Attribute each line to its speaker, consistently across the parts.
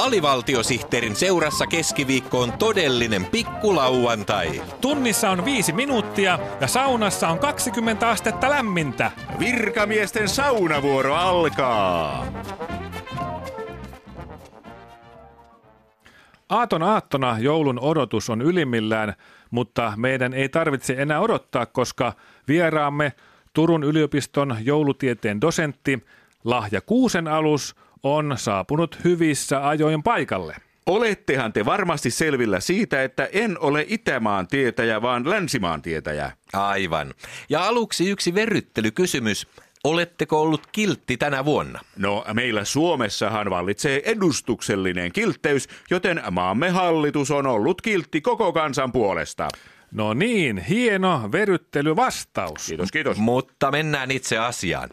Speaker 1: Alivaltiosihteerin seurassa keskiviikko on todellinen pikkulauantai.
Speaker 2: Tunnissa on viisi minuuttia ja saunassa on 20 astetta lämmintä.
Speaker 3: Virkamiesten saunavuoro alkaa.
Speaker 2: Aaton aattona joulun odotus on ylimmillään, mutta meidän ei tarvitse enää odottaa, koska vieraamme Turun yliopiston joulutieteen dosentti Lahja Kuusen alus on saapunut hyvissä ajoin paikalle.
Speaker 3: Olettehan te varmasti selvillä siitä, että en ole Itämaan tietäjä, vaan Länsimaan tietäjä.
Speaker 1: Aivan. Ja aluksi yksi verryttelykysymys. Oletteko ollut kiltti tänä vuonna?
Speaker 3: No, meillä Suomessahan vallitsee edustuksellinen kiltteys, joten maamme hallitus on ollut kiltti koko kansan puolesta.
Speaker 2: No niin, hieno veryttelyvastaus.
Speaker 3: Kiitos, kiitos.
Speaker 1: Mutta mennään itse asiaan.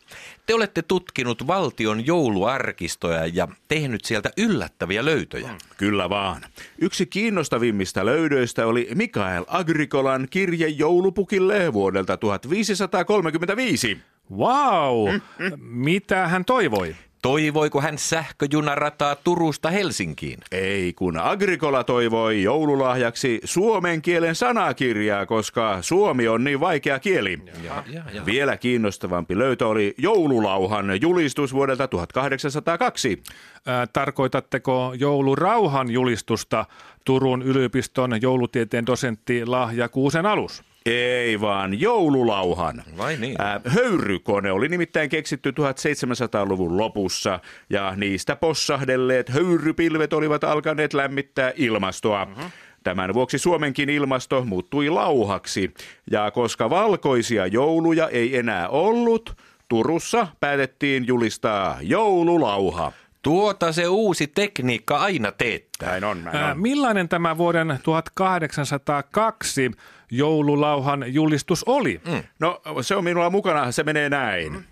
Speaker 1: Te olette tutkinut valtion jouluarkistoja ja tehnyt sieltä yllättäviä löytöjä.
Speaker 3: Kyllä vaan. Yksi kiinnostavimmista löydöistä oli Mikael Agrikolan kirje joulupukille vuodelta 1535.
Speaker 2: Wow! Mitä hän toivoi?
Speaker 1: Toivoiko hän sähköjunarataa Turusta Helsinkiin?
Speaker 3: Ei, kun Agrikola toivoi joululahjaksi suomen kielen sanakirjaa, koska suomi on niin vaikea kieli.
Speaker 1: Ja, ja, ja.
Speaker 3: Vielä kiinnostavampi löytö oli joululauhan julistus vuodelta 1802.
Speaker 2: Ää, tarkoitatteko joulurauhan julistusta Turun yliopiston joulutieteen dosentti Lahja Kuusen alus?
Speaker 3: Ei vaan joululauhan.
Speaker 1: Vai niin?
Speaker 3: Ää, höyrykone oli nimittäin keksitty 1700-luvun lopussa ja niistä possahdelleet höyrypilvet olivat alkaneet lämmittää ilmastoa. Mm-hmm. Tämän vuoksi Suomenkin ilmasto muuttui lauhaksi ja koska valkoisia jouluja ei enää ollut, Turussa päätettiin julistaa joululauha.
Speaker 1: Tuota se uusi tekniikka aina teettää.
Speaker 3: Näin on, näin
Speaker 2: Ää,
Speaker 3: on.
Speaker 2: millainen tämä vuoden 1802 joululauhan julistus oli? Mm.
Speaker 3: No se on minulla mukana, se menee näin.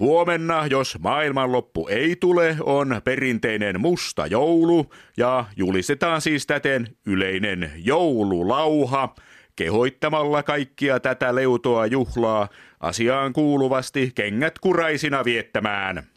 Speaker 3: Huomenna, jos maailmanloppu ei tule, on perinteinen musta joulu ja julistetaan siis täten yleinen joululauha, kehoittamalla kaikkia tätä leutoa juhlaa asiaan kuuluvasti kengät kuraisina viettämään.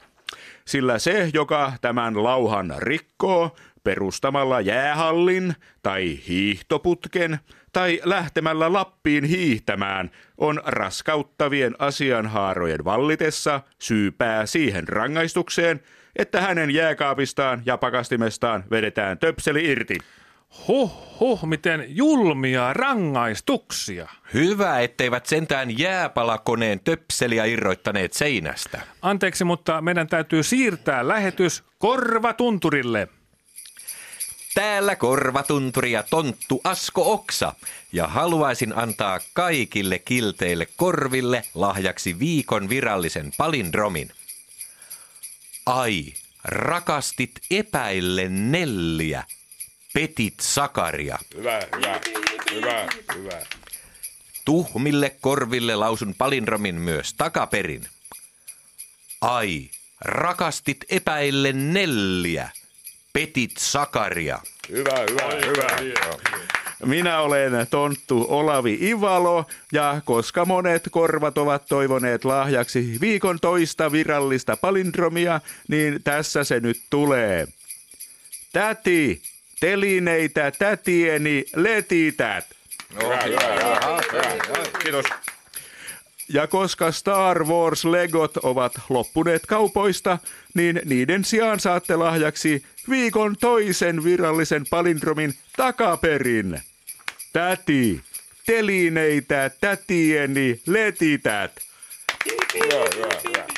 Speaker 3: Sillä se, joka tämän lauhan rikkoo, perustamalla jäähallin tai hiihtoputken tai lähtemällä Lappiin hiihtämään, on raskauttavien asianhaarojen vallitessa syypää siihen rangaistukseen, että hänen jääkaapistaan ja pakastimestaan vedetään töpseli irti.
Speaker 2: Huh, huh, miten julmia rangaistuksia.
Speaker 1: Hyvä, etteivät sentään jääpalakoneen töpseliä irroittaneet seinästä.
Speaker 2: Anteeksi, mutta meidän täytyy siirtää lähetys korvatunturille.
Speaker 1: Täällä korvatunturi ja tonttu Asko Oksa. Ja haluaisin antaa kaikille kilteille korville lahjaksi viikon virallisen palindromin. Ai, rakastit epäille Nelliä, petit Sakaria.
Speaker 3: Hyvä, hyvä, hyvä, hyvä.
Speaker 1: Tuhmille korville lausun palindromin myös takaperin. Ai, rakastit epäille Nelliä, petit Sakaria.
Speaker 3: Hyvä, hyvä, hyvä. Minä olen tonttu Olavi Ivalo ja koska monet korvat ovat toivoneet lahjaksi viikon toista virallista palindromia, niin tässä se nyt tulee. Täti, telineitä tätieni letität. Hyvä, hyvä, hyvä. Kiitos. Ja koska Star Wars Legot ovat loppuneet kaupoista, niin niiden sijaan saatte lahjaksi viikon toisen virallisen palindromin takaperin. Täti, telineitä tätieni letität. Hyvä, hyvä, hyvä.